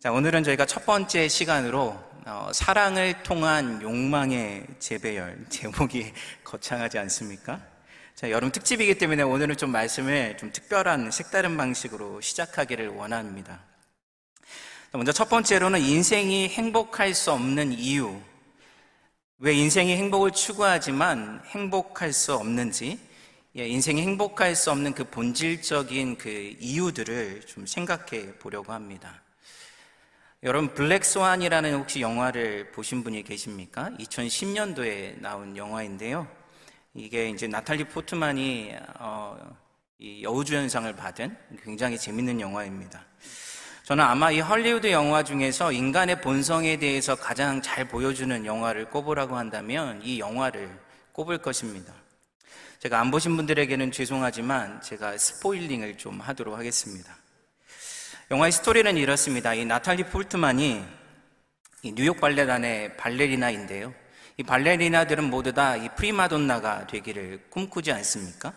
자, 오늘은 저희가 첫 번째 시간으로 어, 사랑을 통한 욕망의 재배열 제목이 거창하지 않습니까? 자, 여름 특집이기 때문에 오늘은 좀 말씀을 좀 특별한 색다른 방식으로 시작하기를 원합니다. 먼저 첫 번째로는 인생이 행복할 수 없는 이유. 왜 인생이 행복을 추구하지만 행복할 수 없는지, 예, 인생이 행복할 수 없는 그 본질적인 그 이유들을 좀 생각해 보려고 합니다. 여러분 블랙스완이라는 혹시 영화를 보신 분이 계십니까? 2010년도에 나온 영화인데요. 이게 이제 나탈리 포트만이 어, 여우주연상을 받은 굉장히 재밌는 영화입니다. 저는 아마 이 헐리우드 영화 중에서 인간의 본성에 대해서 가장 잘 보여주는 영화를 꼽으라고 한다면 이 영화를 꼽을 것입니다. 제가 안 보신 분들에게는 죄송하지만 제가 스포일링을 좀 하도록 하겠습니다. 영화의 스토리는 이렇습니다. 이 나탈리 포트만이 이 뉴욕 발레단의 발레리나인데요. 이 발레리나들은 모두 다 이 프리마돈나가 되기를 꿈꾸지 않습니까?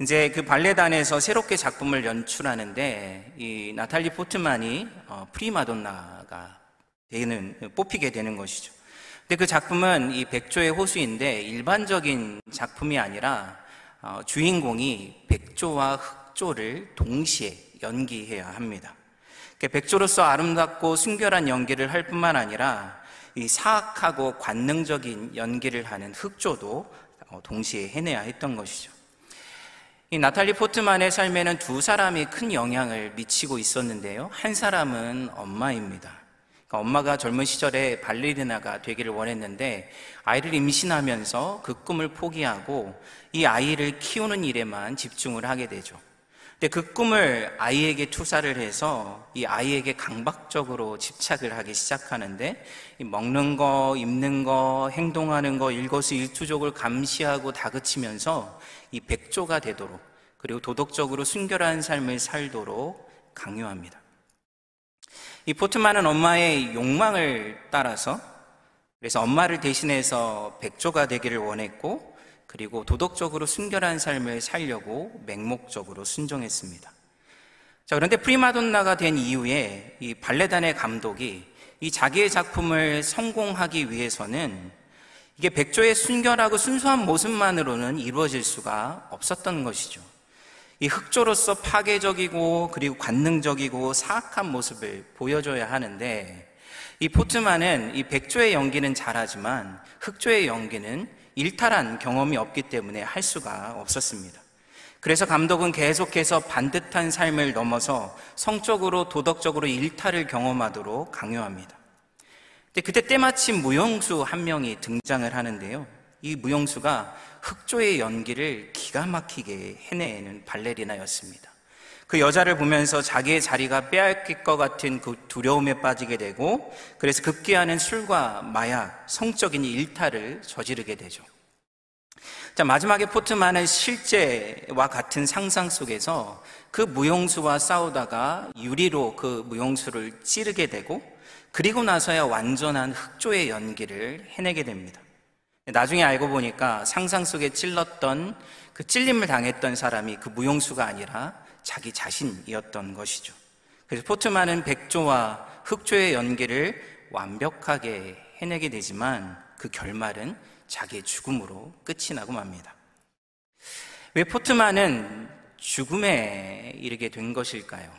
이제 그 발레단에서 새롭게 작품을 연출하는데 이 나탈리 포트만이 어, 프리마돈나가 되는 뽑히게 되는 것이죠. 근데 그 작품은 이 백조의 호수인데 일반적인 작품이 아니라 어, 주인공이 백조와 흑 조를 동시에 연기해야 합니다. 백조로서 아름답고 순결한 연기를 할 뿐만 아니라 이 사악하고 관능적인 연기를 하는 흑조도 어, 동시에 해내야 했던 것이죠. 이 나탈리 포트만의 삶에는 두 사람이 큰 영향을 미치고 있었는데요. 한 사람은 엄마입니다. 그러니까 엄마가 젊은 시절에 발레리나가 되기를 원했는데 아이를 임신하면서 그 꿈을 포기하고 이 아이를 키우는 일에만 집중을 하게 되죠. 근데 그 꿈을 아이에게 투사를 해서 이 아이에게 강박적으로 집착을 하기 시작하는데 먹는 거, 입는 거, 행동하는 거 일거수일투족을 감시하고 다그치면서 이 백조가 되도록 그리고 도덕적으로 순결한 삶을 살도록 강요합니다. 이 포트만은 엄마의 욕망을 따라서 그래서 엄마를 대신해서 백조가 되기를 원했고 그리고 도덕적으로 순결한 삶을 살려고 맹목적으로 순종했습니다. 자, 그런데 프리마돈나가 된 이후에 이 발레단의 감독이 이 자기의 작품을 성공하기 위해서는 이게 백조의 순결하고 순수한 모습만으로는 이루어질 수가 없었던 것이죠. 이 흑조로서 파괴적이고 그리고 관능적이고 사악한 모습을 보여줘야 하는데 이 포트만은 이 백조의 연기는 잘하지만 흑조의 연기는 일탈한 경험이 없기 때문에 할 수가 없었습니다. 그래서 감독은 계속해서 반듯한 삶을 넘어서 성적으로 도덕적으로 일탈을 경험하도록 강요합니다. 근데 그때 때마침 무용수 한 명이 등장을 하는데요. 이 무용수가 흑조의 연기를 기가 막히게 해내는 발레리나였습니다. 그 여자를 보면서 자기의 자리가 빼앗길 것 같은 그 두려움에 빠지게 되고 그래서 급기야는 술과 마약, 성적인 일탈을 저지르게 되죠. 자, 마지막에 포트만은 실제와 같은 상상 속에서 그 무용수와 싸우다가 유리로 그 무용수를 찌르게 되고 그리고 나서야 완전한 흑조의 연기를 해내게 됩니다. 나중에 알고 보니까 상상 속에 찔렀던 그 찔림을 당했던 사람이 그 무용수가 아니라 자기 자신이었던 것이죠. 그래서 포트만은 백조와 흑조의 연기를 완벽하게 해내게 되지만 그 결말은 자기의 죽음으로 끝이 나고 맙니다. 왜 포트만은 죽음에 이르게 된 것일까요?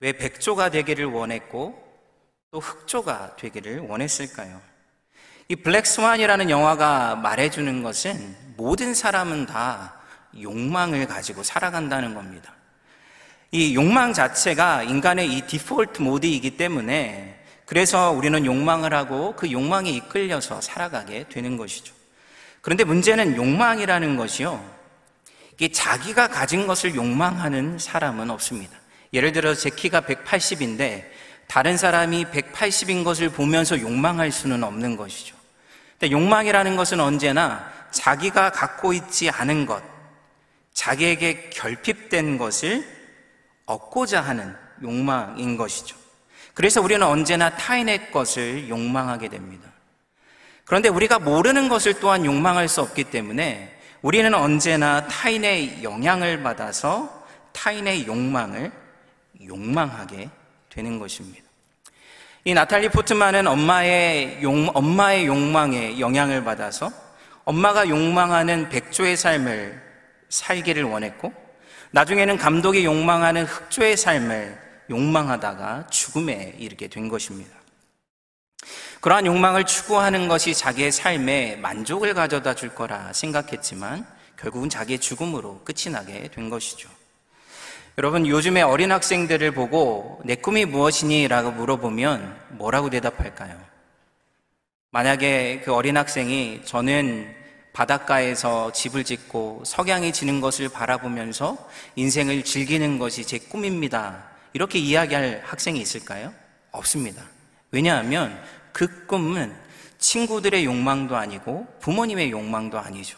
왜 백조가 되기를 원했고 또 흑조가 되기를 원했을까요? 이 블랙스완이라는 영화가 말해주는 것은 모든 사람은 다 욕망을 가지고 살아간다는 겁니다. 이 욕망 자체가 인간의 이 디폴트 모드이기 때문에 그래서 우리는 욕망을 하고 그 욕망에 이끌려서 살아가게 되는 것이죠. 그런데 문제는 욕망이라는 것이요. 이게 자기가 가진 것을 욕망하는 사람은 없습니다. 예를 들어 제 키가 180인데 다른 사람이 180인 것을 보면서 욕망할 수는 없는 것이죠. 근데 욕망이라는 것은 언제나 자기가 갖고 있지 않은 것, 자기에게 결핍된 것을 얻고자 하는 욕망인 것이죠. 그래서 우리는 언제나 타인의 것을 욕망하게 됩니다. 그런데 우리가 모르는 것을 또한 욕망할 수 없기 때문에 우리는 언제나 타인의 영향을 받아서 타인의 욕망을 욕망하게 되는 것입니다. 이 나탈리 포트만은 엄마의 용, 엄마의 욕망에 영향을 받아서 엄마가 욕망하는 백조의 삶을 살기를 원했고 나중에는 감독이 욕망하는 흑조의 삶을 욕망하다가 죽음에 이르게 된 것입니다. 그러한 욕망을 추구하는 것이 자기의 삶에 만족을 가져다 줄 거라 생각했지만 결국은 자기의 죽음으로 끝이 나게 된 것이죠. 여러분, 요즘에 어린 학생들을 보고 내 꿈이 무엇이니? 라고 물어보면 뭐라고 대답할까요? 만약에 그 어린 학생이 저는 바닷가에서 집을 짓고 석양이 지는 것을 바라보면서 인생을 즐기는 것이 제 꿈입니다. 이렇게 이야기할 학생이 있을까요? 없습니다. 왜냐하면 그 꿈은 친구들의 욕망도 아니고 부모님의 욕망도 아니죠.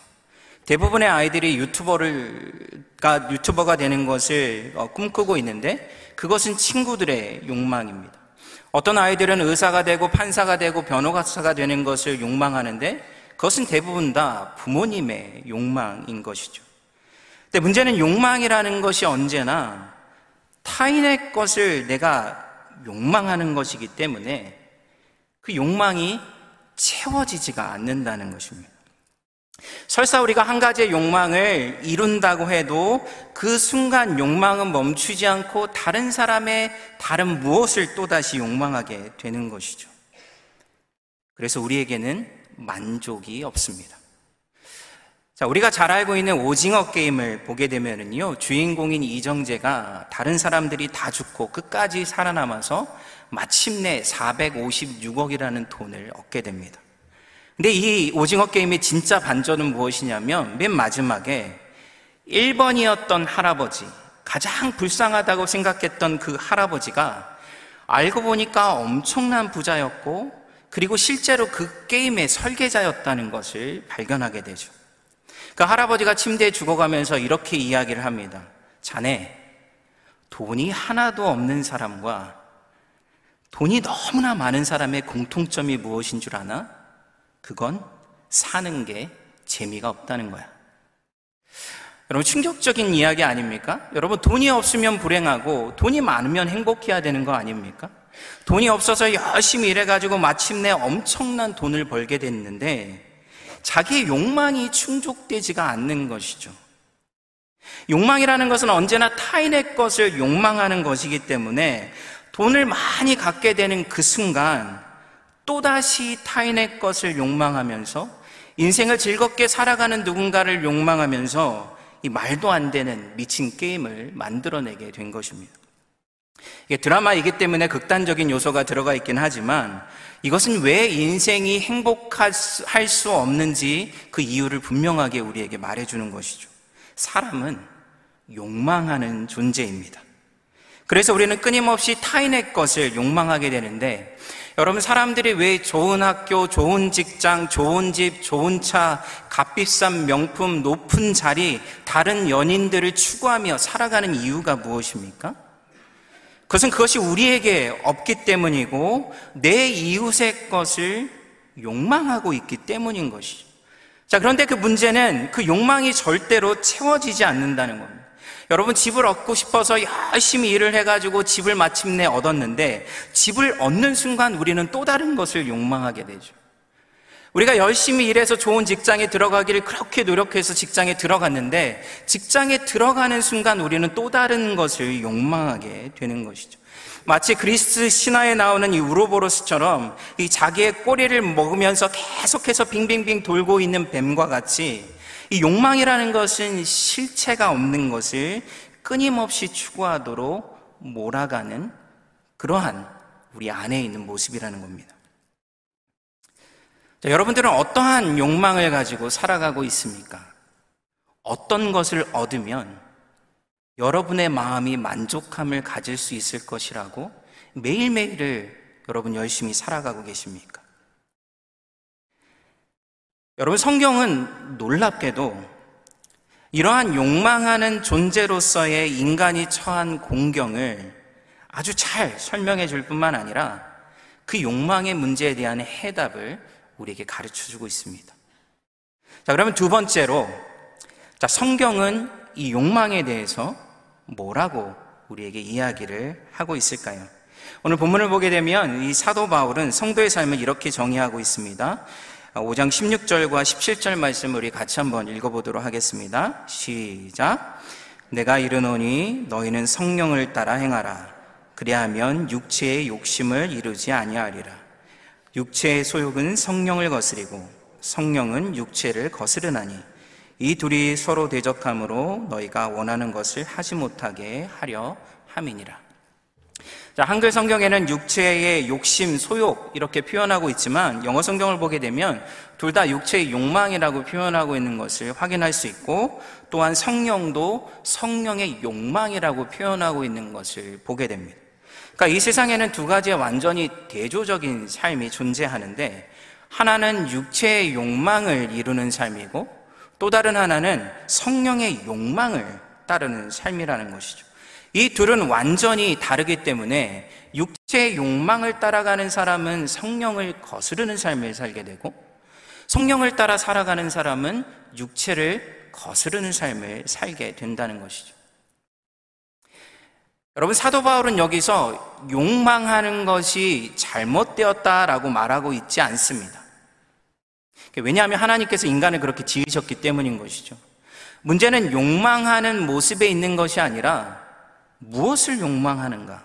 대부분의 아이들이 유튜버가 유튜버가 되는 것을 어, 꿈꾸고 있는데 그것은 친구들의 욕망입니다. 어떤 아이들은 의사가 되고 판사가 되고 변호사가 되는 것을 욕망하는데 그것은 대부분 다 부모님의 욕망인 것이죠. 근데 문제는 욕망이라는 것이 언제나 타인의 것을 내가 욕망하는 것이기 때문에 그 욕망이 채워지지가 않는다는 것입니다. 설사 우리가 한 가지의 욕망을 이룬다고 해도 그 순간 욕망은 멈추지 않고 다른 사람의 다른 무엇을 또다시 욕망하게 되는 것이죠. 그래서 우리에게는 만족이 없습니다. 자, 우리가 잘 알고 있는 오징어 게임을 보게 되면은요, 주인공인 이정재가 다른 사람들이 다 죽고 끝까지 살아남아서 마침내 456억이라는 돈을 얻게 됩니다. 근데 이 오징어 게임의 진짜 반전은 무엇이냐면 맨 마지막에 1번이었던 할아버지, 가장 불쌍하다고 생각했던 그 할아버지가 알고 보니까 엄청난 부자였고 그리고 실제로 그 게임의 설계자였다는 것을 발견하게 되죠. 그 할아버지가 침대에 죽어가면서 이렇게 이야기를 합니다. 자네, 돈이 하나도 없는 사람과 돈이 너무나 많은 사람의 공통점이 무엇인 줄 아나? 그건 사는 게 재미가 없다는 거야. 여러분, 충격적인 이야기 아닙니까? 여러분, 돈이 없으면 불행하고 돈이 많으면 행복해야 되는 거 아닙니까? 돈이 없어서 열심히 일해가지고 마침내 엄청난 돈을 벌게 됐는데 자기의 욕망이 충족되지가 않는 것이죠. 욕망이라는 것은 언제나 타인의 것을 욕망하는 것이기 때문에 돈을 많이 갖게 되는 그 순간 또다시 타인의 것을 욕망하면서 인생을 즐겁게 살아가는 누군가를 욕망하면서 이 말도 안 되는 미친 게임을 만들어내게 된 것입니다. 이게 드라마이기 때문에 극단적인 요소가 들어가 있긴 하지만 이것은 왜 인생이 행복할 수 없는지 그 이유를 분명하게 우리에게 말해주는 것이죠. 사람은 욕망하는 존재입니다. 그래서 우리는 끊임없이 타인의 것을 욕망하게 되는데 여러분 사람들이 왜 좋은 학교, 좋은 직장, 좋은 집, 좋은 차, 값비싼 명품, 높은 자리, 다른 연인들을 추구하며 살아가는 이유가 무엇입니까? 그것은 그것이 우리에게 없기 때문이고 내 이웃의 것을 욕망하고 있기 때문인 것이죠. 자, 그런데 그 문제는 그 욕망이 절대로 채워지지 않는다는 겁니다. 여러분 집을 얻고 싶어서 열심히 일을 해가지고 집을 마침내 얻었는데 집을 얻는 순간 우리는 또 다른 것을 욕망하게 되죠. 우리가 열심히 일해서 좋은 직장에 들어가기를 그렇게 노력해서 직장에 들어갔는데 직장에 들어가는 순간 우리는 또 다른 것을 욕망하게 되는 것이죠. 마치 그리스 신화에 나오는 이 우로보로스처럼 이 자기의 꼬리를 먹으면서 계속해서 빙빙빙 돌고 있는 뱀과 같이 이 욕망이라는 것은 실체가 없는 것을 끊임없이 추구하도록 몰아가는 그러한 우리 안에 있는 모습이라는 겁니다. 자, 여러분들은 어떠한 욕망을 가지고 살아가고 있습니까? 어떤 것을 얻으면 여러분의 마음이 만족함을 가질 수 있을 것이라고 매일매일을 여러분 열심히 살아가고 계십니까? 여러분, 성경은 놀랍게도 이러한 욕망하는 존재로서의 인간이 처한 공경을 아주 잘 설명해 줄 뿐만 아니라 그 욕망의 문제에 대한 해답을 우리에게 가르쳐 주고 있습니다. 자, 그러면 두 번째로, 자, 성경은 이 욕망에 대해서 뭐라고 우리에게 이야기를 하고 있을까요? 오늘 본문을 보게 되면 이 사도 바울은 성도의 삶을 이렇게 정의하고 있습니다. 5장 16절과 17절 말씀을 우리 같이 한번 읽어보도록 하겠습니다. 시작. 내가 이르노니 너희는 성령을 따라 행하라. 그리하면 육체의 욕심을 이루지 아니하리라. 육체의 소욕은 성령을 거스리고 성령은 육체를 거스르나니 이 둘이 서로 대적함으로 너희가 원하는 것을 하지 못하게 하려 함이니라. 자, 한글 성경에는 육체의 욕심, 소욕 이렇게 표현하고 있지만 영어 성경을 보게 되면 둘 다 육체의 욕망이라고 표현하고 있는 것을 확인할 수 있고 또한 성령도 성령의 욕망이라고 표현하고 있는 것을 보게 됩니다. 그러니까 이 세상에는 두 가지의 완전히 대조적인 삶이 존재하는데 하나는 육체의 욕망을 이루는 삶이고 또 다른 하나는 성령의 욕망을 따르는 삶이라는 것이죠. 이 둘은 완전히 다르기 때문에 육체의 욕망을 따라가는 사람은 성령을 거스르는 삶을 살게 되고 성령을 따라 살아가는 사람은 육체를 거스르는 삶을 살게 된다는 것이죠. 여러분, 사도 바울은 여기서 욕망하는 것이 잘못되었다라고 말하고 있지 않습니다. 왜냐하면 하나님께서 인간을 그렇게 지으셨기 때문인 것이죠. 문제는 욕망하는 모습에 있는 것이 아니라 무엇을 욕망하는가?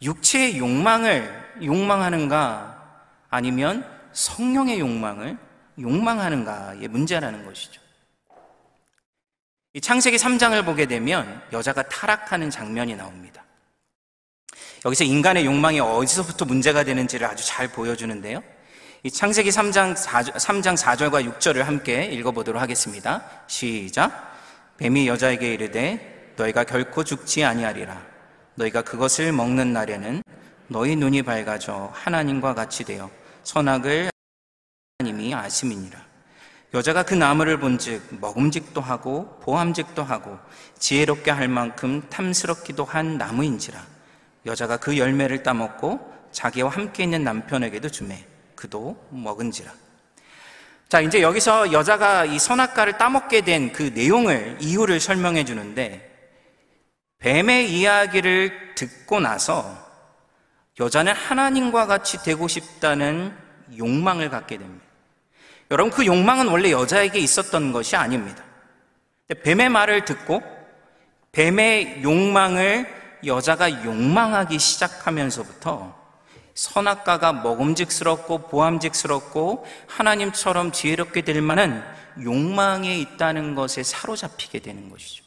육체의 욕망을 욕망하는가? 아니면 성령의 욕망을 욕망하는가의 문제라는 것이죠. 이 창세기 3장을 보게 되면 여자가 타락하는 장면이 나옵니다. 여기서 인간의 욕망이 어디서부터 문제가 되는지를 아주 잘 보여주는데요. 이 창세기 3장 4, 3장 4절과 6절을 함께 읽어보도록 하겠습니다. 시작. 뱀이 여자에게 이르되 너희가 결코 죽지 아니하리라. 너희가 그것을 먹는 날에는 너희 눈이 밝아져 하나님과 같이 되어 선악을 하나님이 아심이니라. 여자가 그 나무를 본즉 먹음직도 하고 보함직도 하고 지혜롭게 할 만큼 탐스럽기도 한 나무인지라. 여자가 그 열매를 따먹고 자기와 함께 있는 남편에게도 주매 그도 먹은지라. 자, 이제 여기서 여자가 이 선악과를 따먹게 된 그 내용을 이유를 설명해 주는데 뱀의 이야기를 듣고 나서 여자는 하나님과 같이 되고 싶다는 욕망을 갖게 됩니다. 여러분, 그 욕망은 원래 여자에게 있었던 것이 아닙니다. 뱀의 말을 듣고 뱀의 욕망을 여자가 욕망하기 시작하면서부터 선악과가 먹음직스럽고 보암직스럽고 하나님처럼 지혜롭게 될 만한 욕망에 있다는 것에 사로잡히게 되는 것이죠.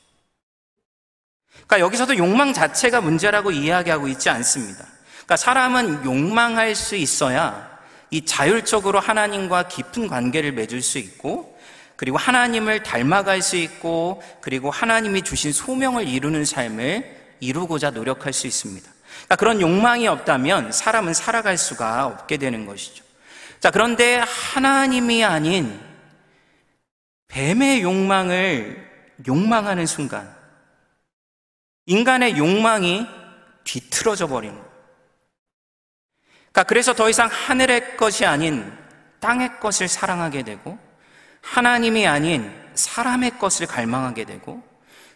그러니까 여기서도 욕망 자체가 문제라고 이야기하고 있지 않습니다. 그러니까 사람은 욕망할 수 있어야 이 자율적으로 하나님과 깊은 관계를 맺을 수 있고 그리고 하나님을 닮아갈 수 있고 그리고 하나님이 주신 소명을 이루는 삶을 이루고자 노력할 수 있습니다. 그러니까 그런 욕망이 없다면 사람은 살아갈 수가 없게 되는 것이죠. 자, 그런데 하나님이 아닌 뱀의 욕망을 욕망하는 순간 인간의 욕망이 뒤틀어져 거예요. 그러니까 그래서 더 이상 하늘의 것이 아닌 땅의 것을 사랑하게 되고 하나님이 아닌 사람의 것을 갈망하게 되고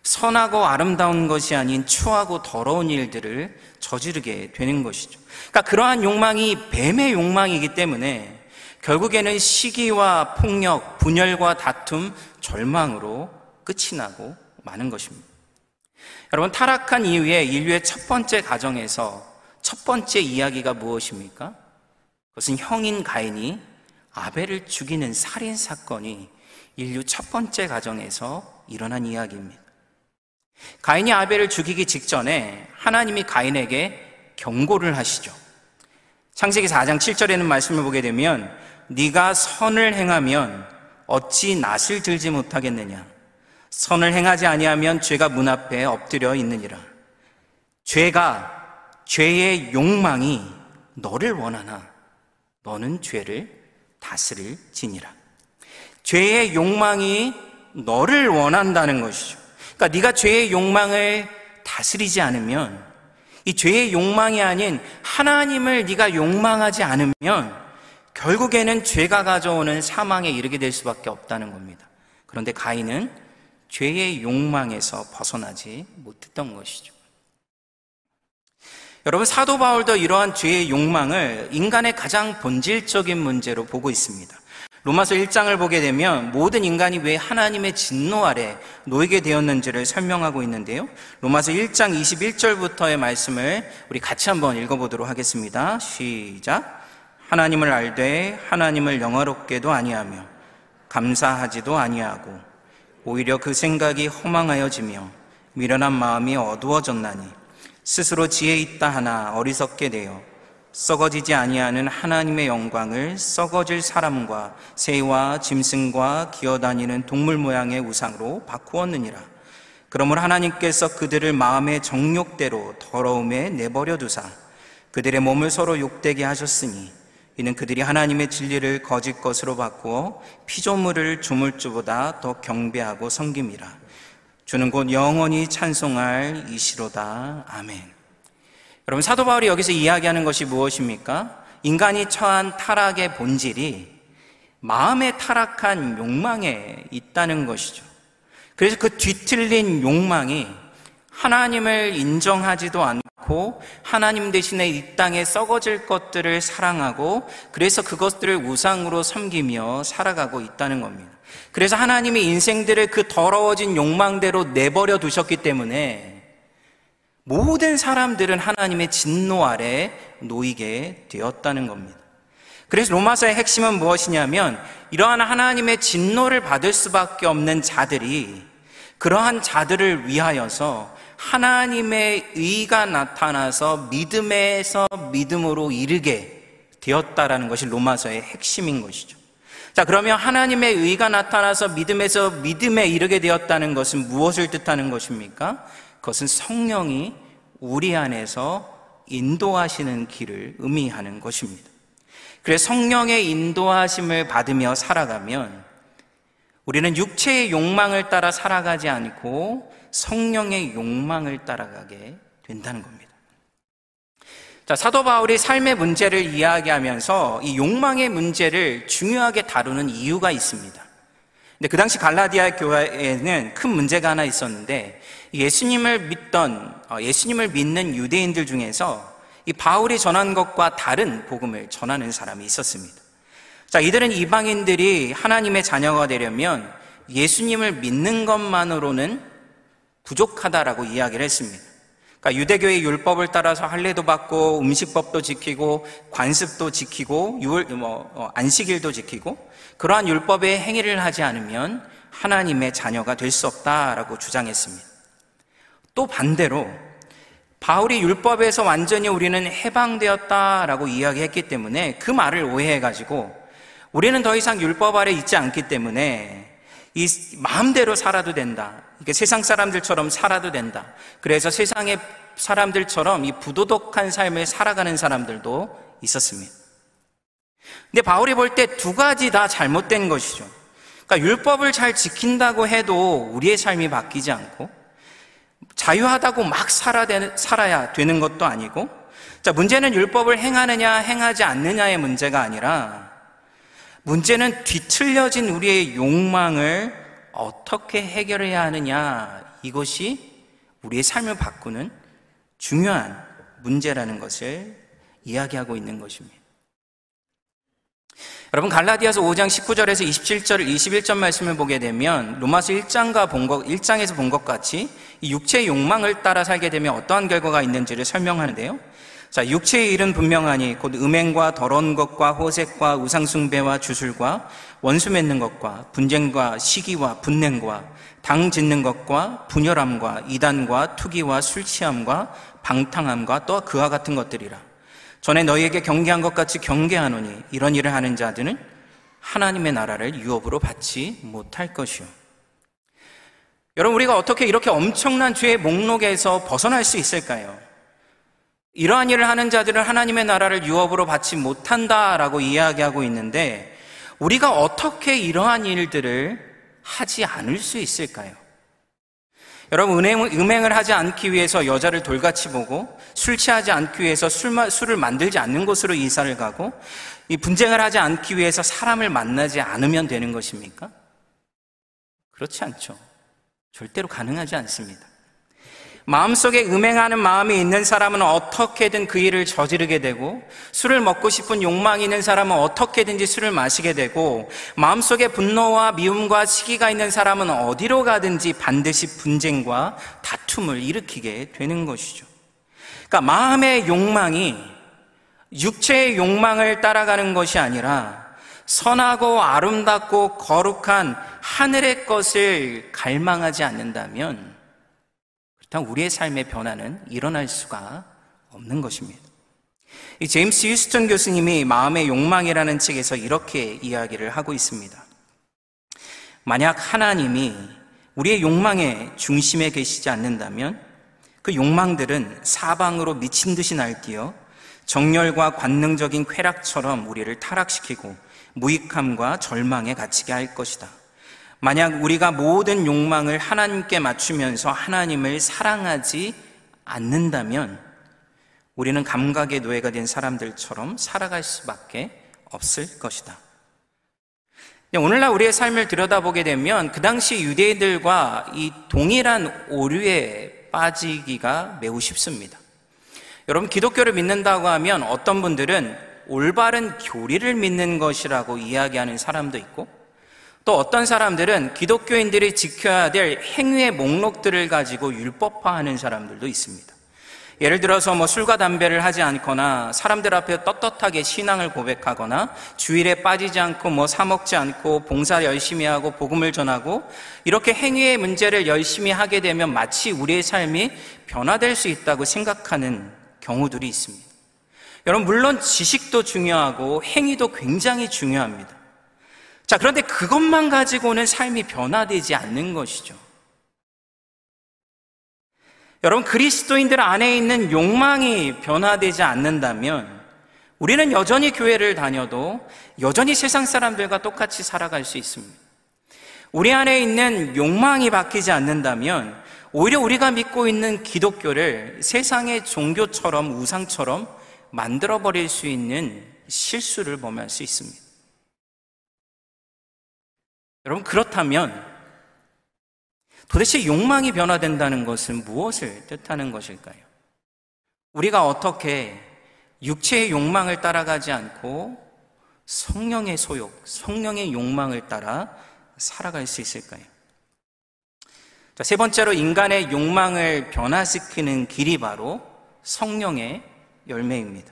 선하고 아름다운 것이 아닌 추하고 더러운 일들을 저지르게 되는 것이죠. 그러니까 그러한 욕망이 뱀의 욕망이기 때문에 결국에는 시기와 폭력, 분열과 다툼, 절망으로 끝이 나고 마는 것입니다. 여러분, 타락한 이후에 인류의 첫 번째 가정에서 첫 번째 이야기가 무엇입니까? 그것은 형인 가인이 아벨을 죽이는 살인 사건이 인류 첫 번째 가정에서 일어난 이야기입니다. 가인이 아벨을 죽이기 직전에 하나님이 가인에게 경고를 하시죠. 창세기 4장 7절에는 말씀을 보게 되면 네가 선을 행하면 어찌 낯을 들지 못하겠느냐 선을 행하지 아니하면 죄가 문 앞에 엎드려 있느니라. 죄가 죄의 욕망이 너를 원하나 너는 죄를 다스릴 지니라. 죄의 욕망이 너를 원한다는 것이죠. 그러니까 네가 죄의 욕망을 다스리지 않으면 이 죄의 욕망이 아닌 하나님을 네가 욕망하지 않으면 결국에는 죄가 가져오는 사망에 이르게 될 수밖에 없다는 겁니다. 그런데 가인은 죄의 욕망에서 벗어나지 못했던 것이죠. 여러분 사도 바울도 이러한 죄의 욕망을 인간의 가장 본질적인 문제로 보고 있습니다. 로마서 1장을 보게 되면 모든 인간이 왜 하나님의 진노 아래 놓이게 되었는지를 설명하고 있는데요. 로마서 1장 21절부터의 말씀을 우리 같이 한번 읽어보도록 하겠습니다. 시작. 하나님을 알되 하나님을 영화롭게도 아니하며 감사하지도 아니하고 오히려 그 생각이 허망하여지며 미련한 마음이 어두워졌나니 스스로 지혜 있다 하나 어리석게 되어 썩어지지 아니하는 하나님의 영광을 썩어질 사람과 새와 짐승과 기어다니는 동물 모양의 우상으로 바꾸었느니라. 그러므로 하나님께서 그들을 마음의 정욕대로 더러움에 내버려 두사 그들의 몸을 서로 욕되게 하셨으니 이는 그들이 하나님의 진리를 거짓 것으로 바꾸어 피조물을 주물주보다 더 경배하고 섬김이라. 주는 곧 영원히 찬송할 이시로다. 아멘. 여러분 사도 바울이 여기서 이야기하는 것이 무엇입니까? 인간이 처한 타락의 본질이 마음의 타락한 욕망에 있다는 것이죠. 그래서 그 뒤틀린 욕망이 하나님을 인정하지도 않고 하나님 대신에 이 땅에 썩어질 것들을 사랑하고 그래서 그것들을 우상으로 섬기며 살아가고 있다는 겁니다. 그래서 하나님이 인생들을 그 더러워진 욕망대로 내버려 두셨기 때문에 모든 사람들은 하나님의 진노 아래 놓이게 되었다는 겁니다. 그래서 로마서의 핵심은 무엇이냐면 이러한 하나님의 진노를 받을 수밖에 없는 자들이 그러한 자들을 위하여서 하나님의 의가 나타나서 믿음에서 믿음으로 이르게 되었다라는 것이 로마서의 핵심인 것이죠. 자, 그러면 하나님의 의가 나타나서 믿음에서 믿음에 이르게 되었다는 것은 무엇을 뜻하는 것입니까? 그것은 성령이 우리 안에서 인도하시는 길을 의미하는 것입니다. 그래서 성령의 인도하심을 받으며 살아가면 우리는 육체의 욕망을 따라 살아가지 않고 성령의 욕망을 따라가게 된다는 겁니다. 자, 사도 바울이 삶의 문제를 이야기하면서 이 욕망의 문제를 중요하게 다루는 이유가 있습니다. 근데 그 당시 갈라디아 교회에는 큰 문제가 하나 있었는데 예수님을 믿던 어, 예수님을 믿는 유대인들 중에서 이 바울이 전한 것과 다른 복음을 전하는 사람이 있었습니다. 자, 이들은 이방인들이 하나님의 자녀가 되려면 예수님을 믿는 것만으로는 부족하다라고 이야기를 했습니다. 그러니까 유대교의 율법을 따라서 할례도 받고 음식법도 지키고 관습도 지키고 유 뭐, 어, 안식일도 지키고 그러한 율법의 행위를 하지 않으면 하나님의 자녀가 될 수 없다라고 주장했습니다. 또 반대로 바울이 율법에서 완전히 우리는 해방되었다라고 이야기했기 때문에 그 말을 오해해 가지고 우리는 더 이상 율법 아래 있지 않기 때문에 이 마음대로 살아도 된다. 이게 세상 사람들처럼 살아도 된다. 그래서 세상의 사람들처럼 이 부도덕한 삶을 살아가는 사람들도 있었습니다. 근데 바울이 볼 때 두 가지 다 잘못된 것이죠. 그러니까 율법을 잘 지킨다고 해도 우리의 삶이 바뀌지 않고 자유하다고 막 살아야 되는 것도 아니고 자, 문제는 율법을 행하느냐 행하지 않느냐의 문제가 아니라 문제는 뒤틀려진 우리의 욕망을 어떻게 해결해야 하느냐 이것이 우리의 삶을 바꾸는 중요한 문제라는 것을 이야기하고 있는 것입니다. 여러분 갈라디아서 5장 19절에서 27절 21절 말씀을 보게 되면 로마서 1장과 본 것, 1장에서 본 것 같이 이 육체의 욕망을 따라 살게 되면 어떠한 결과가 있는지를 설명하는데요. 자, 육체의 일은 분명하니 곧 음행과 더러운 것과 호색과 우상숭배와 주술과 원수 맺는 것과 분쟁과 시기와 분냉과 당 짓는 것과 분열함과 이단과 투기와 술 취함과 방탕함과 또 그와 같은 것들이라. 전에 너희에게 경계한 것 같이 경계하노니 이런 일을 하는 자들은 하나님의 나라를 유업으로 받지 못할 것이요. 여러분, 우리가 어떻게 이렇게 엄청난 죄의 목록에서 벗어날 수 있을까요? 이러한 일을 하는 자들은 하나님의 나라를 유업으로 받지 못한다라고 이야기하고 있는데 우리가 어떻게 이러한 일들을 하지 않을 수 있을까요? 여러분, 은행, 을 하지 않기 위해서 여자를 돌같이 보고 술 취하지 않기 위해서 술, 술을 만들지 않는 곳으로 이사를 가고 이 분쟁을 하지 않기 위해서 사람을 만나지 않으면 되는 것입니까? 그렇지 않죠. 절대로 가능하지 않습니다. 마음속에 음행하는 마음이 있는 사람은 어떻게든 그 일을 저지르게 되고 술을 먹고 싶은 욕망이 있는 사람은 어떻게든지 술을 마시게 되고 마음속에 분노와 미움과 시기가 있는 사람은 어디로 가든지 반드시 분쟁과 다툼을 일으키게 되는 것이죠. 그러니까 마음의 욕망이 육체의 욕망을 따라가는 것이 아니라 선하고 아름답고 거룩한 하늘의 것을 갈망하지 않는다면 그렇다면 우리의 삶의 변화는 일어날 수가 없는 것입니다. 이 제임스 휴스턴 교수님이 마음의 욕망이라는 책에서 이렇게 이야기를 하고 있습니다. 만약 하나님이 우리의 욕망의 중심에 계시지 않는다면 그 욕망들은 사방으로 미친 듯이 날뛰어 정열과 관능적인 쾌락처럼 우리를 타락시키고 무익함과 절망에 갇히게 할 것이다. 만약 우리가 모든 욕망을 하나님께 맞추면서 하나님을 사랑하지 않는다면 우리는 감각의 노예가 된 사람들처럼 살아갈 수밖에 없을 것이다. 오늘날 우리의 삶을 들여다보게 되면 그 당시 유대인들과 이 동일한 오류에 빠지기가 매우 쉽습니다. 여러분, 기독교를 믿는다고 하면 어떤 분들은 올바른 교리를 믿는 것이라고 이야기하는 사람도 있고, 또 어떤 사람들은 기독교인들이 지켜야 될 행위의 목록들을 가지고 율법화하는 사람들도 있습니다. 예를 들어서 뭐 술과 담배를 하지 않거나 사람들 앞에 떳떳하게 신앙을 고백하거나 주일에 빠지지 않고 뭐 사먹지 않고 봉사 열심히 하고 복음을 전하고 이렇게 행위의 문제를 열심히 하게 되면 마치 우리의 삶이 변화될 수 있다고 생각하는 경우들이 있습니다. 여러분, 물론 지식도 중요하고 행위도 굉장히 중요합니다. 자, 그런데 그것만 가지고는 삶이 변화되지 않는 것이죠. 여러분, 그리스도인들 안에 있는 욕망이 변화되지 않는다면 우리는 여전히 교회를 다녀도 여전히 세상 사람들과 똑같이 살아갈 수 있습니다. 우리 안에 있는 욕망이 바뀌지 않는다면 오히려 우리가 믿고 있는 기독교를 세상의 종교처럼 우상처럼 만들어버릴 수 있는 실수를 범할 수 있습니다. 여러분, 그렇다면 도대체 욕망이 변화된다는 것은 무엇을 뜻하는 것일까요? 우리가 어떻게 육체의 욕망을 따라가지 않고 성령의 소욕, 성령의 욕망을 따라 살아갈 수 있을까요? 자, 세 번째로 인간의 욕망을 변화시키는 길이 바로 성령의 열매입니다.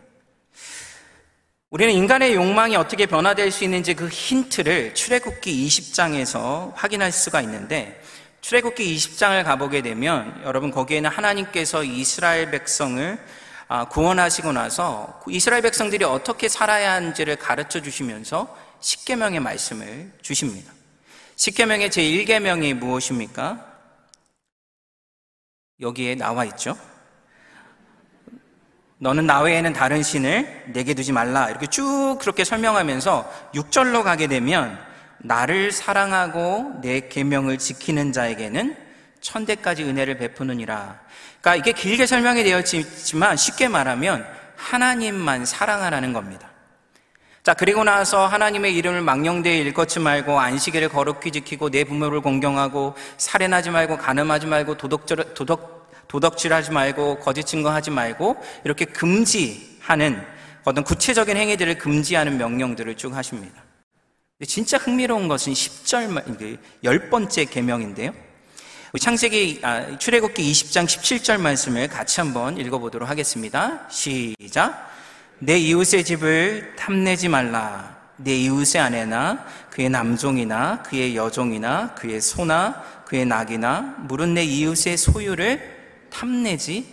우리는 인간의 욕망이 어떻게 변화될 수 있는지 그 힌트를 출애굽기 20장에서 확인할 수가 있는데 출애굽기 20장을 가보게 되면 여러분 거기에는 하나님께서 이스라엘 백성을 아, 구원하시고 나서 이스라엘 백성들이 어떻게 살아야 하는지를 가르쳐 주시면서 십계명의 말씀을 주십니다. 십계명의 제 1계명이 무엇입니까? 여기에 나와 있죠. 너는 나 외에는 다른 신을 내게 두지 말라. 이렇게 쭉 그렇게 설명하면서 6절로 가게 되면 나를 사랑하고 내 계명을 지키는 자에게는 천대까지 은혜를 베푸느니라. 그러니까 이게 길게 설명이 되어 있지만 쉽게 말하면 하나님만 사랑하라는 겁니다. 자, 그리고 나서 하나님의 이름을 망령되이 일컫지 말고 안식일을 거룩히 지키고 내 부모를 공경하고 살인하지 말고 가늠하지 말고 도덕질, 도덕, 도덕질하지 말고 거짓 증거하지 말고 이렇게 금지하는 어떤 구체적인 행위들을 금지하는 명령들을 쭉 하십니다. 진짜 흥미로운 것은 10절, 열 번째 계명인데요. 창세기, 아, 출애굽기 20장 17절 말씀을 같이 한번 읽어보도록 하겠습니다. 시작. 내 이웃의 집을 탐내지 말라. 내 이웃의 아내나 그의 남종이나 그의 여종이나 그의 소나 그의 낙이나 물은 내 이웃의 소유를 탐내지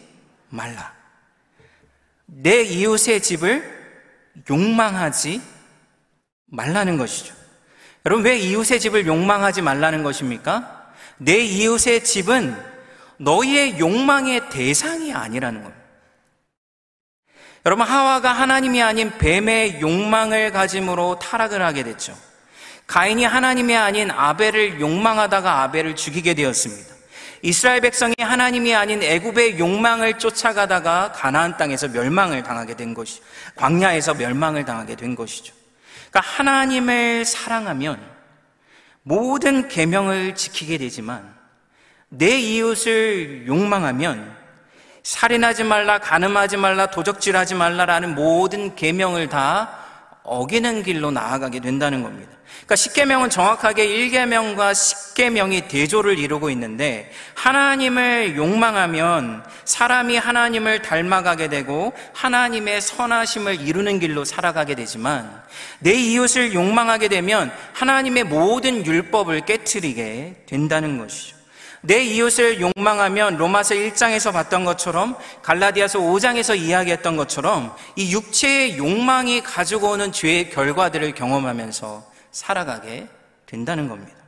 말라. 내 이웃의 집을 욕망하지 말라는 것이죠. 여러분, 왜 이웃의 집을 욕망하지 말라는 것입니까? 내 이웃의 집은 너희의 욕망의 대상이 아니라는 겁니다. 여러분, 하와가 하나님이 아닌 뱀의 욕망을 가짐으로 타락을 하게 됐죠. 가인이 하나님이 아닌 아벨을 욕망하다가 아벨을 죽이게 되었습니다. 이스라엘 백성이 하나님이 아닌 애굽의 욕망을 쫓아가다가 가나안 땅에서 멸망을 당하게 된 것이 광야에서 멸망을 당하게 된 것이죠. 그러니까 하나님을 사랑하면 모든 계명을 지키게 되지만 내 이웃을 욕망하면 살인하지 말라, 간음하지 말라, 도적질하지 말라라는 모든 계명을 다 어기는 길로 나아가게 된다는 겁니다. 그러니까 10계명은 정확하게 1계명과 10계명이 대조를 이루고 있는데 하나님을 욕망하면 사람이 하나님을 닮아가게 되고 하나님의 선하심을 이루는 길로 살아가게 되지만 내 이웃을 욕망하게 되면 하나님의 모든 율법을 깨뜨리게 된다는 것이죠. 내 이웃을 욕망하면 로마서 1장에서 봤던 것처럼 갈라디아서 5장에서 이야기했던 것처럼 이 육체의 욕망이 가지고 오는 죄의 결과들을 경험하면서 살아가게 된다는 겁니다.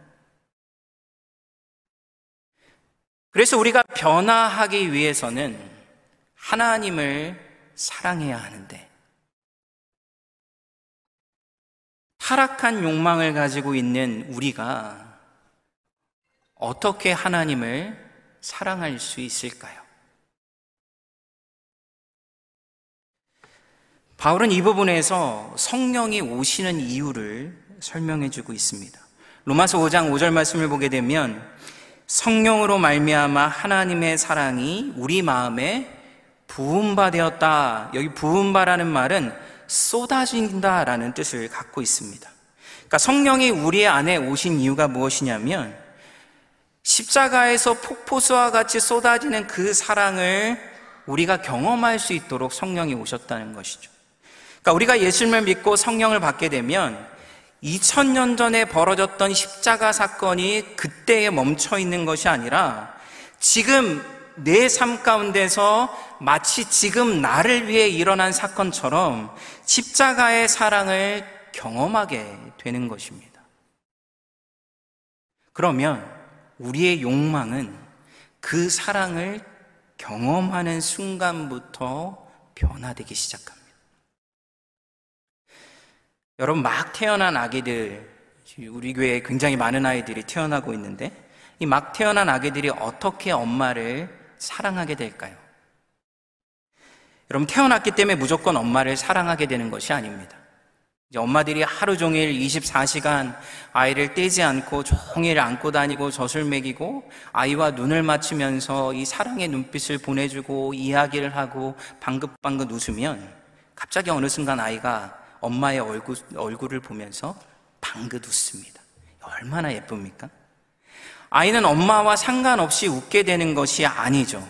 그래서 우리가 변화하기 위해서는 하나님을 사랑해야 하는데 타락한 욕망을 가지고 있는 우리가 어떻게 하나님을 사랑할 수 있을까요? 바울은 이 부분에서 성령이 오시는 이유를 설명해 주고 있습니다. 로마서 5장 5절 말씀을 보게 되면 성령으로 말미암아 하나님의 사랑이 우리 마음에 부음바 되었다. 여기 부음바라는 말은 쏟아진다라는 뜻을 갖고 있습니다. 그러니까 성령이 우리 안에 오신 이유가 무엇이냐면 십자가에서 폭포수와 같이 쏟아지는 그 사랑을 우리가 경험할 수 있도록 성령이 오셨다는 것이죠. 그러니까 우리가 예수님을 믿고 성령을 받게 되면 2000년 전에 벌어졌던 십자가 사건이 그때에 멈춰 있는 것이 아니라 지금 내 삶 가운데서 마치 지금 나를 위해 일어난 사건처럼 십자가의 사랑을 경험하게 되는 것입니다. 그러면 우리의 욕망은 그 사랑을 경험하는 순간부터 변화되기 시작합니다. 여러분, 막 태어난 아기들, 우리 교회에 굉장히 많은 아이들이 태어나고 있는데, 이 막 태어난 아기들이 어떻게 엄마를 사랑하게 될까요? 여러분, 태어났기 때문에 무조건 엄마를 사랑하게 되는 것이 아닙니다. 엄마들이 하루 종일 24시간 아이를 떼지 않고 종일 안고 다니고 젖을 먹이고 아이와 눈을 맞추면서 이 사랑의 눈빛을 보내주고 이야기를 하고 방긋방긋 웃으면 갑자기 어느 순간 아이가 엄마의 얼굴, 얼굴을 보면서 방긋 웃습니다. 얼마나 예쁩니까? 아이는 엄마와 상관없이 웃게 되는 것이 아니죠.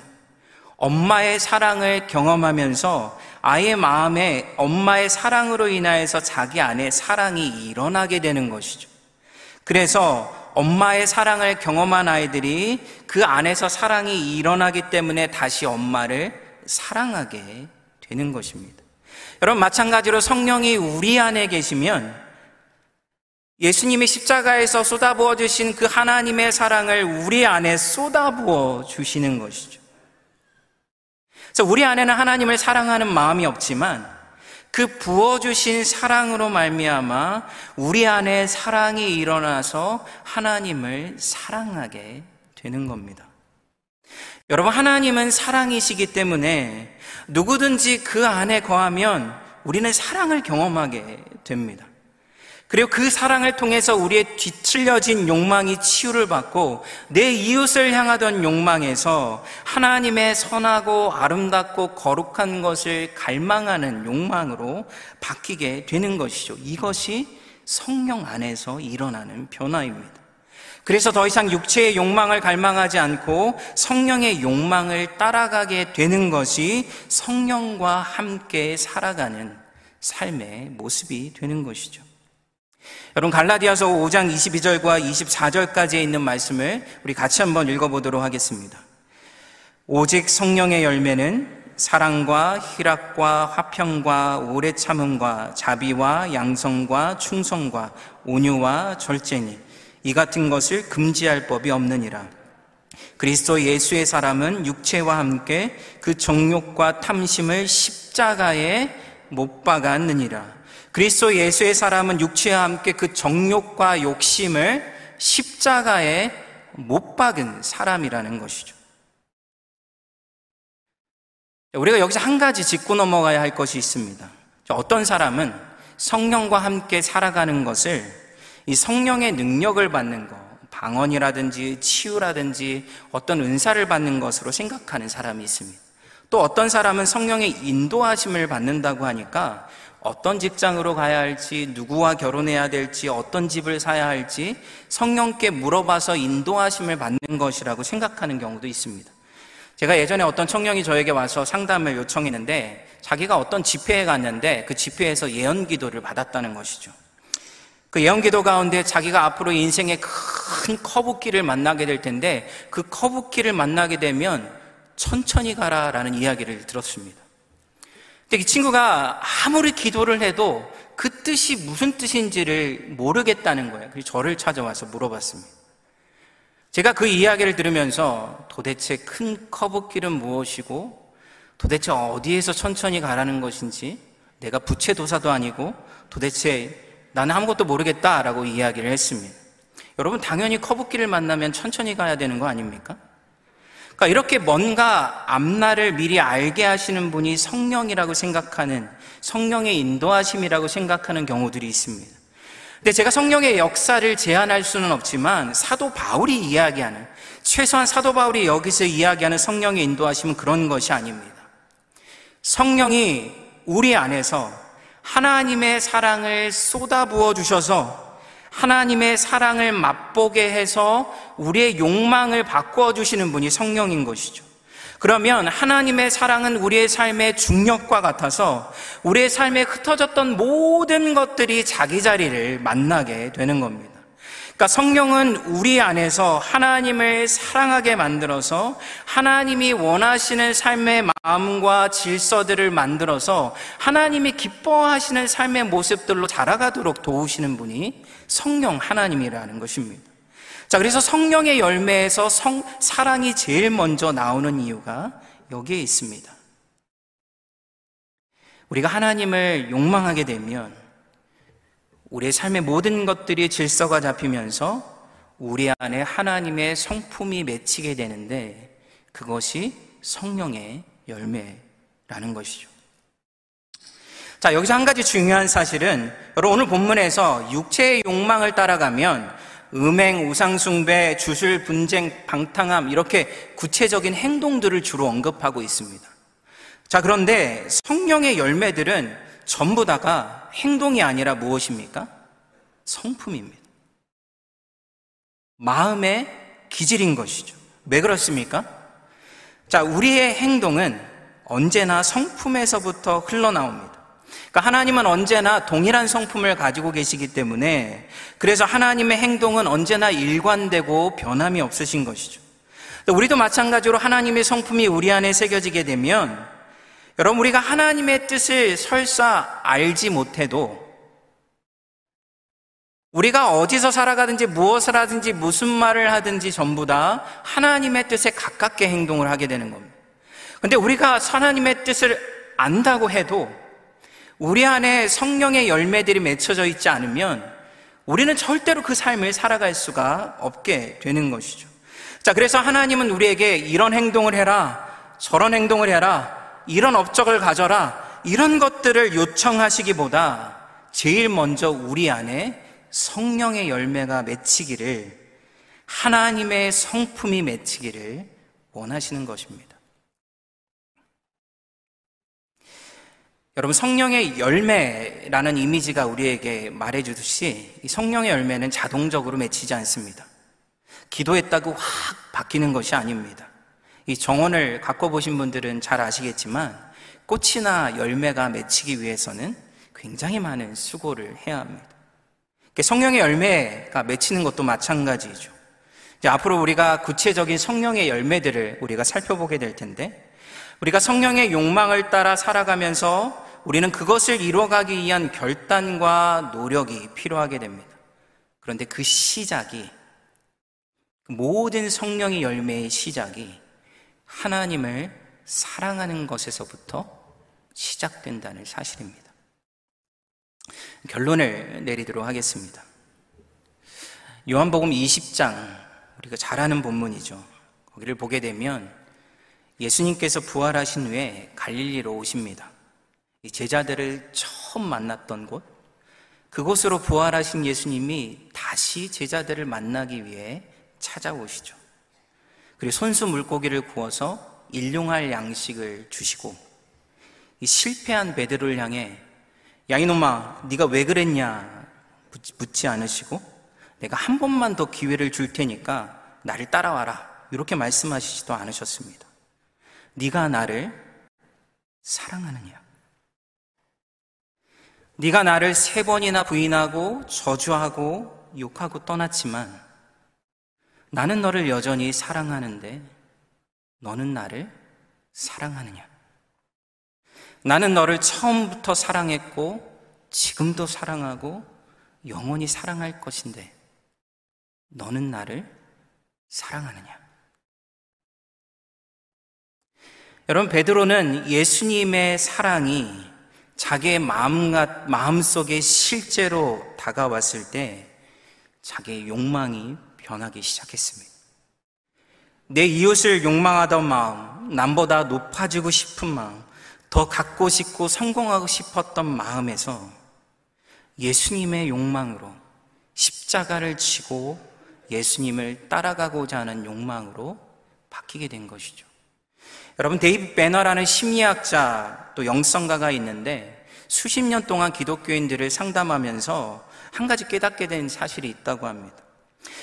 엄마의 사랑을 경험하면서 아이의 마음에 엄마의 사랑으로 인하여서 자기 안에 사랑이 일어나게 되는 것이죠. 그래서 엄마의 사랑을 경험한 아이들이 그 안에서 사랑이 일어나기 때문에 다시 엄마를 사랑하게 되는 것입니다. 여러분, 마찬가지로 성령이 우리 안에 계시면 예수님이 십자가에서 쏟아부어 주신 그 하나님의 사랑을 우리 안에 쏟아부어 주시는 것이죠. 그래서 우리 안에는 하나님을 사랑하는 마음이 없지만 그 부어 주신 사랑으로 말미암아 우리 안에 사랑이 일어나서 하나님을 사랑하게 되는 겁니다. 여러분, 하나님은 사랑이시기 때문에 누구든지 그 안에 거하면 우리는 사랑을 경험하게 됩니다. 그리고 그 사랑을 통해서 우리의 뒤틀려진 욕망이 치유를 받고 내 이웃을 향하던 욕망에서 하나님의 선하고 아름답고 거룩한 것을 갈망하는 욕망으로 바뀌게 되는 것이죠. 이것이 성령 안에서 일어나는 변화입니다. 그래서 더 이상 육체의 욕망을 갈망하지 않고 성령의 욕망을 따라가게 되는 것이 성령과 함께 살아가는 삶의 모습이 되는 것이죠. 여러분 갈라디아서 5장 22절과 24절까지에 있는 말씀을 우리 같이 한번 읽어보도록 하겠습니다. 오직 성령의 열매는 사랑과 희락과 화평과 오래 참음과 자비와 양성과 충성과 온유와 절제니 이 같은 것을 금지할 법이 없느니라. 그리스도 예수의 사람은 육체와 함께 그 정욕과 탐심을 십자가에 못 박았느니라. 그리스도 예수의 사람은 육체와 함께 그 정욕과 욕심을 십자가에 못 박은 사람이라는 것이죠. 우리가 여기서 한 가지 짚고 넘어가야 할 것이 있습니다. 어떤 사람은 성령과 함께 살아가는 것을 이 성령의 능력을 받는 것, 방언이라든지 치유라든지 어떤 은사를 받는 것으로 생각하는 사람이 있습니다. 또 어떤 사람은 성령의 인도하심을 받는다고 하니까 어떤 직장으로 가야 할지, 누구와 결혼해야 될지, 어떤 집을 사야 할지 성령께 물어봐서 인도하심을 받는 것이라고 생각하는 경우도 있습니다. 제가 예전에 어떤 청년이 저에게 와서 상담을 요청했는데 자기가 어떤 집회에 갔는데 그 집회에서 예언 기도를 받았다는 것이죠. 그 예언 기도 가운데 자기가 앞으로 인생의 큰 커브길을 만나게 될 텐데 그 커브길을 만나게 되면 천천히 가라라는 이야기를 들었습니다. 근데 이 친구가 아무리 기도를 해도 그 뜻이 무슨 뜻인지를 모르겠다는 거예요. 그래서 저를 찾아와서 물어봤습니다. 제가 그 이야기를 들으면서 도대체 큰 커브길은 무엇이고 도대체 어디에서 천천히 가라는 것인지 내가 부채도사도 아니고 도대체 나는 아무것도 모르겠다라고 이야기를 했습니다. 여러분 당연히 커브길을 만나면 천천히 가야 되는 거 아닙니까? 그러니까 이렇게 뭔가 앞날을 미리 알게 하시는 분이 성령이라고 생각하는 성령의 인도하심이라고 생각하는 경우들이 있습니다. 근데 제가 성령의 역사를 제한할 수는 없지만 사도 바울이 이야기하는 최소한 사도 바울이 여기서 이야기하는 성령의 인도하심은 그런 것이 아닙니다. 성령이 우리 안에서 하나님의 사랑을 쏟아부어 주셔서 하나님의 사랑을 맛보게 해서 우리의 욕망을 바꾸어 주시는 분이 성령인 것이죠. 그러면 하나님의 사랑은 우리의 삶의 중력과 같아서 우리의 삶에 흩어졌던 모든 것들이 자기 자리를 만나게 되는 겁니다. 그러니까 성령은 우리 안에서 하나님을 사랑하게 만들어서 하나님이 원하시는 삶의 마음과 질서들을 만들어서 하나님이 기뻐하시는 삶의 모습들로 자라가도록 도우시는 분이 성령 하나님이라는 것입니다. 자, 그래서 성령의 열매에서 성, 사랑이 제일 먼저 나오는 이유가 여기에 있습니다. 우리가 하나님을 욕망하게 되면 우리의 삶의 모든 것들이 질서가 잡히면서 우리 안에 하나님의 성품이 맺히게 되는데 그것이 성령의 열매라는 것이죠. 자, 여기서 한 가지 중요한 사실은 여러분 오늘 본문에서 육체의 욕망을 따라가면 음행, 우상숭배, 주술, 분쟁, 방탕함 이렇게 구체적인 행동들을 주로 언급하고 있습니다. 자, 그런데 성령의 열매들은 전부 다가 행동이 아니라 무엇입니까? 성품입니다. 마음의 기질인 것이죠. 왜 그렇습니까? 자, 우리의 행동은 언제나 성품에서부터 흘러나옵니다. 그러니까 하나님은 언제나 동일한 성품을 가지고 계시기 때문에 그래서 하나님의 행동은 언제나 일관되고 변함이 없으신 것이죠. 우리도 마찬가지로 하나님의 성품이 우리 안에 새겨지게 되면 여러분 우리가 하나님의 뜻을 설사 알지 못해도 우리가 어디서 살아가든지 무엇을 하든지 무슨 말을 하든지 전부 다 하나님의 뜻에 가깝게 행동을 하게 되는 겁니다. 근데 우리가 하나님의 뜻을 안다고 해도 우리 안에 성령의 열매들이 맺혀져 있지 않으면 우리는 절대로 그 삶을 살아갈 수가 없게 되는 것이죠. 자, 그래서 하나님은 우리에게 이런 행동을 해라, 저런 행동을 해라, 이런 업적을 가져라, 이런 것들을 요청하시기보다 제일 먼저 우리 안에 성령의 열매가 맺히기를, 하나님의 성품이 맺히기를 원하시는 것입니다. 여러분 성령의 열매라는 이미지가 우리에게 말해주듯이 이 성령의 열매는 자동적으로 맺히지 않습니다. 기도했다고 확 바뀌는 것이 아닙니다. 이 정원을 갖고 보신 분들은 잘 아시겠지만 꽃이나 열매가 맺히기 위해서는 굉장히 많은 수고를 해야 합니다. 성령의 열매가 맺히는 것도 마찬가지죠. 앞으로 우리가 구체적인 성령의 열매들을 우리가 살펴보게 될 텐데 우리가 성령의 욕망을 따라 살아가면서 우리는 그것을 이루어가기 위한 결단과 노력이 필요하게 됩니다. 그런데 그 시작이, 모든 성령의 열매의 시작이 하나님을 사랑하는 것에서부터 시작된다는 사실입니다. 결론을 내리도록 하겠습니다. 요한복음 20장, 우리가 잘 아는 본문이죠. 거기를 보게 되면 예수님께서 부활하신 후에 갈릴리로 오십니다. 제자들을 처음 만났던 곳, 그곳으로 부활하신 예수님이 다 다시 제자들을 만나기 위해 찾아오시죠. 그리고 손수 물고기를 구워서 일용할 양식을 주시고 이 실패한 베드로를 향해 야 이놈아 네가 왜 그랬냐 묻지 않으시고 내가 한 번만 더 기회를 줄 테니까 나를 따라와라 이렇게 말씀하시지도 않으셨습니다. 네가 나를 사랑하느냐? 네가 나를 세 번이나 부인하고 저주하고 욕하고 떠났지만 나는 너를 여전히 사랑하는데 너는 나를 사랑하느냐? 나는 너를 처음부터 사랑했고 지금도 사랑하고 영원히 사랑할 것인데 너는 나를 사랑하느냐? 여러분 베드로는 예수님의 사랑이 자기의 마음 마음속에 실제로 다가왔을 때 자기의 욕망이 변하기 시작했습니다. 내 이웃을 욕망하던 마음, 남보다 높아지고 싶은 마음, 더 갖고 싶고 성공하고 싶었던 마음에서 예수님의 욕망으로 십자가를 지고 예수님을 따라가고자 하는 욕망으로 바뀌게 된 것이죠. 여러분, 데이브 베너라는 심리학자 또 영성가가 있는데 수십 년 동안 기독교인들을 상담하면서 한 가지 깨닫게 된 사실이 있다고 합니다.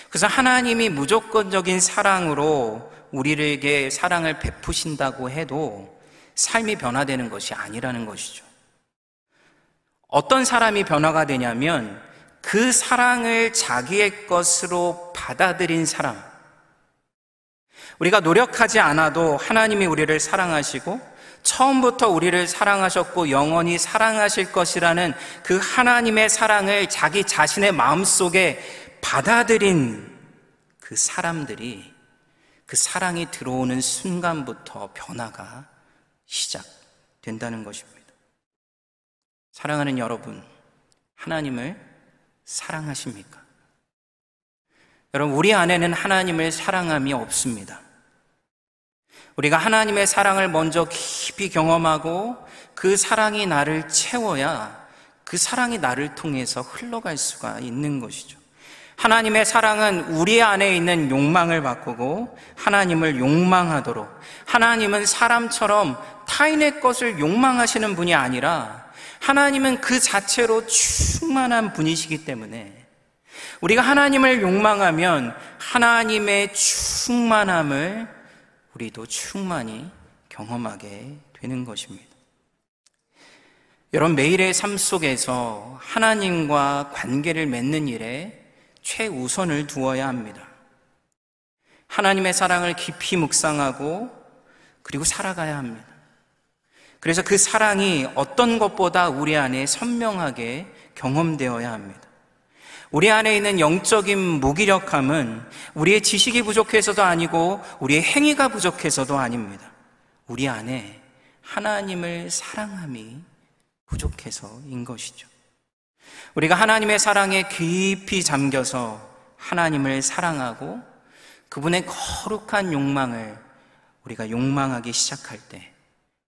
그래서 하나님이 무조건적인 사랑으로 우리에게 사랑을 베푸신다고 해도 삶이 변화되는 것이 아니라는 것이죠. 어떤 사람이 변화가 되냐면 그 사랑을 자기의 것으로 받아들인 사람. 우리가 노력하지 않아도 하나님이 우리를 사랑하시고 처음부터 우리를 사랑하셨고 영원히 사랑하실 것이라는 그 하나님의 사랑을 자기 자신의 마음속에 받아들인 그 사람들이 그 사랑이 들어오는 순간부터 변화가 시작된다는 것입니다. 사랑하는 여러분, 하나님을 사랑하십니까? 여러분, 우리 안에는 하나님을 사랑함이 없습니다. 우리가 하나님의 사랑을 먼저 깊이 경험하고 그 사랑이 나를 채워야 그 사랑이 나를 통해서 흘러갈 수가 있는 것이죠. 하나님의 사랑은 우리 안에 있는 욕망을 바꾸고 하나님을 욕망하도록 하나님은 사람처럼 타인의 것을 욕망하시는 분이 아니라 하나님은 그 자체로 충만한 분이시기 때문에 우리가 하나님을 욕망하면 하나님의 충만함을 우리도 충만히 경험하게 되는 것입니다. 여러분, 매일의 삶 속에서 하나님과 관계를 맺는 일에 최우선을 두어야 합니다. 하나님의 사랑을 깊이 묵상하고 그리고 살아가야 합니다. 그래서 그 사랑이 어떤 것보다 우리 안에 선명하게 경험되어야 합니다. 우리 안에 있는 영적인 무기력함은 우리의 지식이 부족해서도 아니고 우리의 행위가 부족해서도 아닙니다. 우리 안에 하나님을 사랑함이 부족해서인 것이죠. 우리가 하나님의 사랑에 깊이 잠겨서 하나님을 사랑하고 그분의 거룩한 욕망을 우리가 욕망하기 시작할 때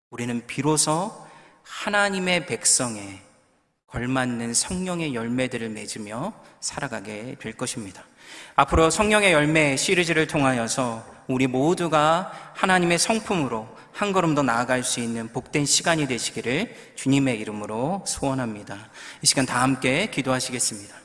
우리는 비로소 하나님의 백성에 걸맞는 성령의 열매들을 맺으며 살아가게 될 것입니다. 앞으로 성령의 열매 시리즈를 통하여서 우리 모두가 하나님의 성품으로 한 걸음 더 나아갈 수 있는 복된 시간이 되시기를 주님의 이름으로 소원합니다. 이 시간 다 함께 기도하시겠습니다.